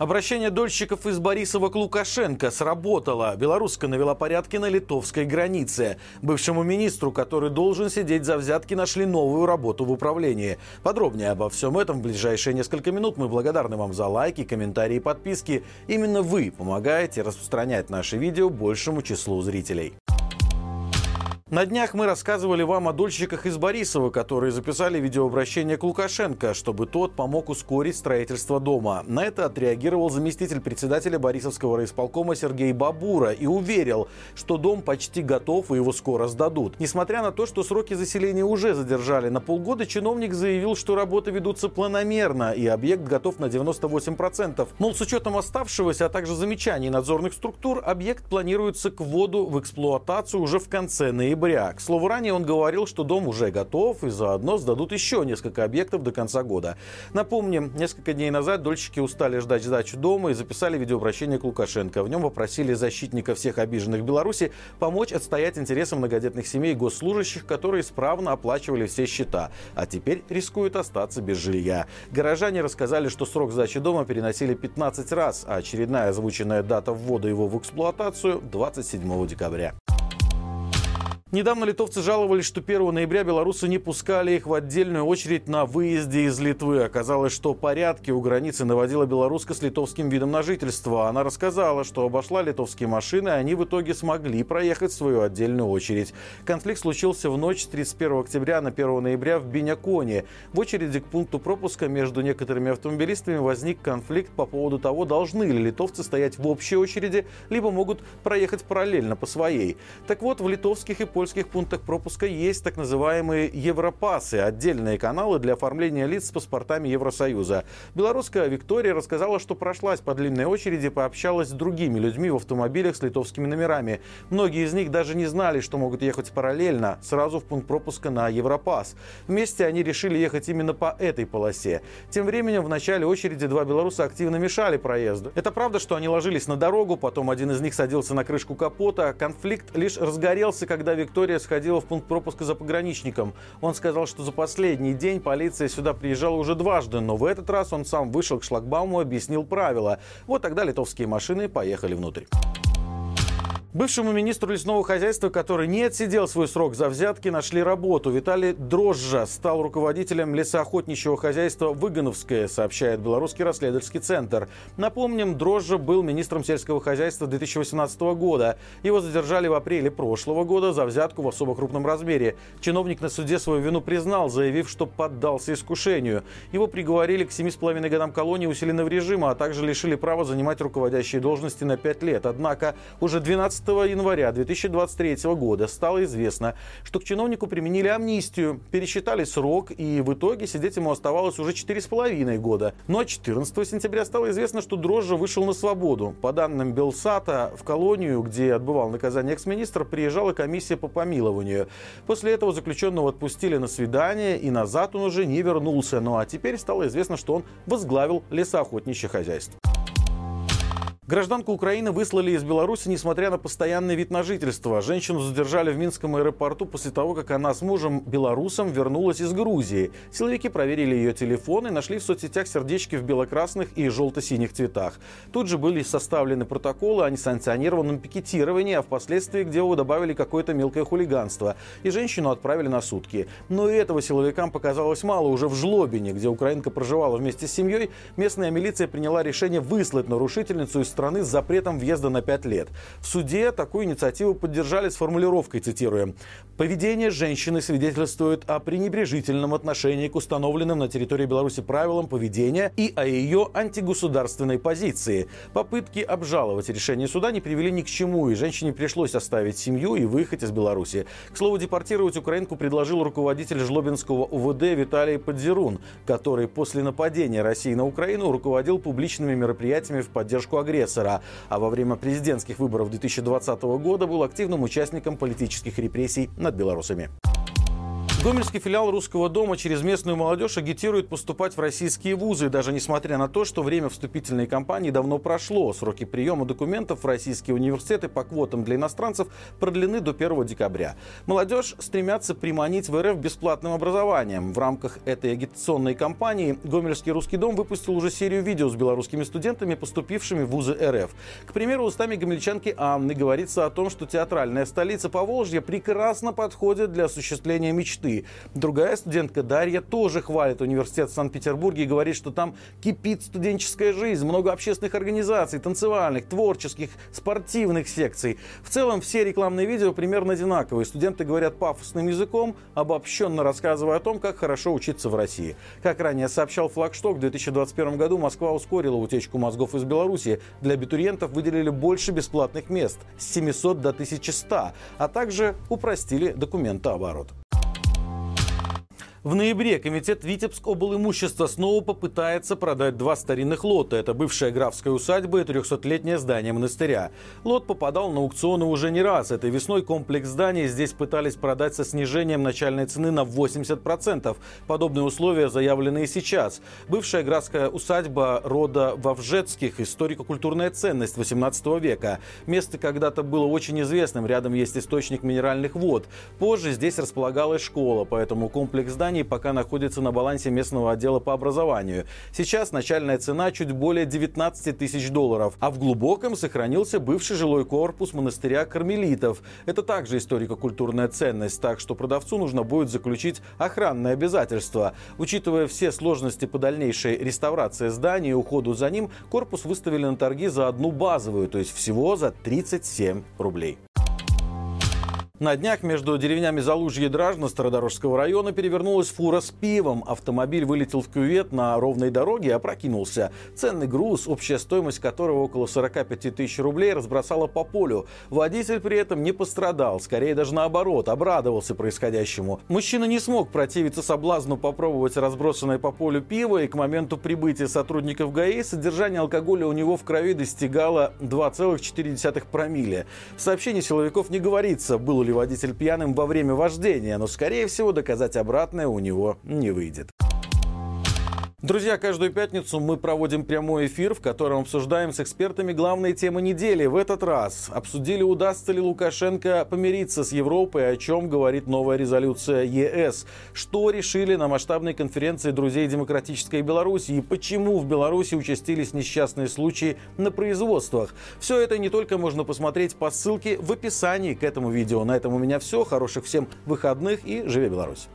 Обращение дольщиков из Борисова к Лукашенко сработало. Белоруска навела порядки на литовской границе. Бывшему министру, который должен сидеть за взятки, нашли новую работу в управлении. Подробнее обо всем этом в ближайшие несколько минут. Мы благодарны вам за лайки, комментарии и подписки. Именно вы помогаете распространять наши видео большему числу зрителей. На днях мы рассказывали вам о дольщиках из Борисова, которые записали видеообращение к Лукашенко, чтобы тот помог ускорить строительство дома. На это отреагировал заместитель председателя Борисовского райисполкома Сергей Бабура и уверил, что дом почти готов и его скоро сдадут. Несмотря на то, что сроки заселения уже задержали на полгода, чиновник заявил, что работы ведутся планомерно и объект готов на 98%. Мол, с учетом оставшегося, а также замечаний надзорных структур, объект планируется к вводу в эксплуатацию уже в конце ноября ноября. К слову, ранее он говорил, что дом уже готов и заодно сдадут еще несколько объектов до конца года. Напомним, несколько дней назад дольщики устали ждать сдачу дома и записали видеообращение к Лукашенко. В нем попросили защитника всех обиженных Беларуси помочь отстоять интересы многодетных семей госслужащих, которые исправно оплачивали все счета, а теперь рискуют остаться без жилья. Горожане рассказали, что срок сдачи дома переносили 15 раз, а очередная озвученная дата ввода его в эксплуатацию 27 декабря. Недавно литовцы жаловались, что 1 ноября белорусы не пускали их в отдельную очередь на выезде из Литвы. Оказалось, что порядки у границы наводила белоруска с литовским видом на жительство. Она рассказала, что обошла литовские машины, и они в итоге смогли проехать свою отдельную очередь. Конфликт случился в ночь с 31 октября на 1 ноября в Беняконе. В очереди к пункту пропуска между некоторыми автомобилистами возник конфликт по поводу того, должны ли литовцы стоять в общей очереди, либо могут проехать параллельно по своей. Так вот, в литовских и польских пунктах пропуска есть так называемые европасы, отдельные каналы для оформления лиц с паспортами Евросоюза. Белорусская Виктория рассказала, что прошлась по длинной очереди, пообщалась с другими людьми в автомобилях с литовскими номерами. Многие из них даже не знали, что могут ехать параллельно, сразу в пункт пропуска на Европас. Вместе они решили ехать именно по этой полосе. Тем временем в начале очереди два белоруса активно мешали проезду. Это правда, что они ложились на дорогу, потом один из них садился на крышку капота. Конфликт лишь разгорелся, когда Виктория Виктория сходила в пункт пропуска за пограничником. Он сказал, что за последний день полиция сюда приезжала уже дважды, но в этот раз он сам вышел к шлагбауму и объяснил правила. Вот тогда литовские машины поехали внутрь. Бывшему министру лесного хозяйства, который не отсидел свой срок за взятки, нашли работу. Виталий Дрожжа стал руководителем лесоохотничьего хозяйства «Выгоновское», сообщает Белорусский расследовательский центр. Напомним, Дрожжа был министром сельского хозяйства 2018 года. Его задержали в апреле прошлого года за взятку в особо крупном размере. Чиновник на суде свою вину признал, заявив, что поддался искушению. Его приговорили к 7,5 годам колонии усиленного режима, а также лишили права занимать руководящие должности на 5 лет. Однако уже 12 15 января 2023 года стало известно, что к чиновнику применили амнистию, пересчитали срок, и в итоге сидеть ему оставалось уже 4,5 года. Но 14 сентября стало известно, что Дрожжа вышел на свободу. По данным Белсата, в колонию, где отбывал наказание экс-министр, приезжала комиссия по помилованию. После этого заключенного отпустили на свидание, и назад он уже не вернулся. Ну а теперь стало известно, что он возглавил лесоохотничье хозяйство. Гражданку Украины выслали из Беларуси, несмотря на постоянный вид на жительство. Женщину задержали в Минском аэропорту после того, как она с мужем белорусом вернулась из Грузии. Силовики проверили ее телефон и нашли в соцсетях сердечки в бело-красных и желто-синих цветах. Тут же были составлены протоколы о несанкционированном пикетировании, а впоследствии к делу добавили какое-то мелкое хулиганство. И женщину отправили на сутки. Но и этого силовикам показалось мало. Уже в Жлобине, где украинка проживала вместе с семьей, местная милиция приняла решение выслать нарушительницу из страны с запретом въезда на 5 лет. В суде такую инициативу поддержали с формулировкой, цитируем, «Поведение женщины свидетельствует о пренебрежительном отношении к установленным на территории Беларуси правилам поведения и о ее антигосударственной позиции. Попытки обжаловать решение суда не привели ни к чему, и женщине пришлось оставить семью и выехать из Беларуси. К слову, депортировать украинку предложил руководитель Жлобинского УВД Виталий Подзерун, который после нападения России на Украину руководил публичными мероприятиями в поддержку агрессии агрессора, а во время президентских выборов 2020 года был активным участником политических репрессий над белорусами. Гомельский филиал Русского дома через местную молодежь агитирует поступать в российские вузы, даже несмотря на то, что время вступительной кампании давно прошло. Сроки приема документов в российские университеты по квотам для иностранцев продлены до 1 декабря. Молодежь стремятся приманить в РФ бесплатным образованием. В рамках этой агитационной кампании Гомельский Русский дом выпустил уже серию видео с белорусскими студентами, поступившими в вузы РФ. К примеру, устами гомельчанки Анны говорится о том, что театральная столица Поволжья прекрасно подходит для осуществления мечты мечты. Другая студентка Дарья тоже хвалит университет в Санкт-Петербурге и говорит, что там кипит студенческая жизнь, много общественных организаций, танцевальных, творческих, спортивных секций. В целом все рекламные видео примерно одинаковые. Студенты говорят пафосным языком, обобщенно рассказывая о том, как хорошо учиться в России. Как ранее сообщал Флагшток, в 2021 году Москва ускорила утечку мозгов из Беларуси. Для абитуриентов выделили больше бесплатных мест с 700 до 1100, а также упростили документооборот. В ноябре комитет Витебск облимущества снова попытается продать два старинных лота. Это бывшая графская усадьба и 300-летнее здание монастыря. Лот попадал на аукционы уже не раз. Этой весной комплекс зданий здесь пытались продать со снижением начальной цены на 80%. Подобные условия заявлены и сейчас. Бывшая графская усадьба рода Вовжецких – историко-культурная ценность 18 века. Место когда-то было очень известным. Рядом есть источник минеральных вод. Позже здесь располагалась школа, поэтому комплекс зданий зданий пока находится на балансе местного отдела по образованию. Сейчас начальная цена чуть более 19 тысяч долларов, а в глубоком сохранился бывший жилой корпус монастыря кармелитов. Это также историко-культурная ценность, так что продавцу нужно будет заключить охранное обязательство. Учитывая все сложности по дальнейшей реставрации здания и уходу за ним, корпус выставили на торги за одну базовую, то есть всего за 37 рублей. На днях между деревнями Залужье и Дражно Стародорожского района перевернулась фура с пивом. Автомобиль вылетел в кювет на ровной дороге и опрокинулся. Ценный груз, общая стоимость которого около 45 тысяч рублей, разбросала по полю. Водитель при этом не пострадал, скорее даже наоборот, обрадовался происходящему. Мужчина не смог противиться соблазну попробовать разбросанное по полю пиво, и к моменту прибытия сотрудников ГАИ содержание алкоголя у него в крови достигало 2,4 промилле. В сообщении силовиков не говорится, было ли ли водитель пьяным во время вождения, но, скорее всего, доказать обратное у него не выйдет. Друзья, каждую пятницу мы проводим прямой эфир, в котором обсуждаем с экспертами главные темы недели. В этот раз обсудили, удастся ли Лукашенко помириться с Европой, о чем говорит новая резолюция ЕС, что решили на масштабной конференции друзей демократической Беларуси и почему в Беларуси участились несчастные случаи на производствах. Все это не только можно посмотреть по ссылке в описании к этому видео. На этом у меня все. Хороших всем выходных и живи Беларусь!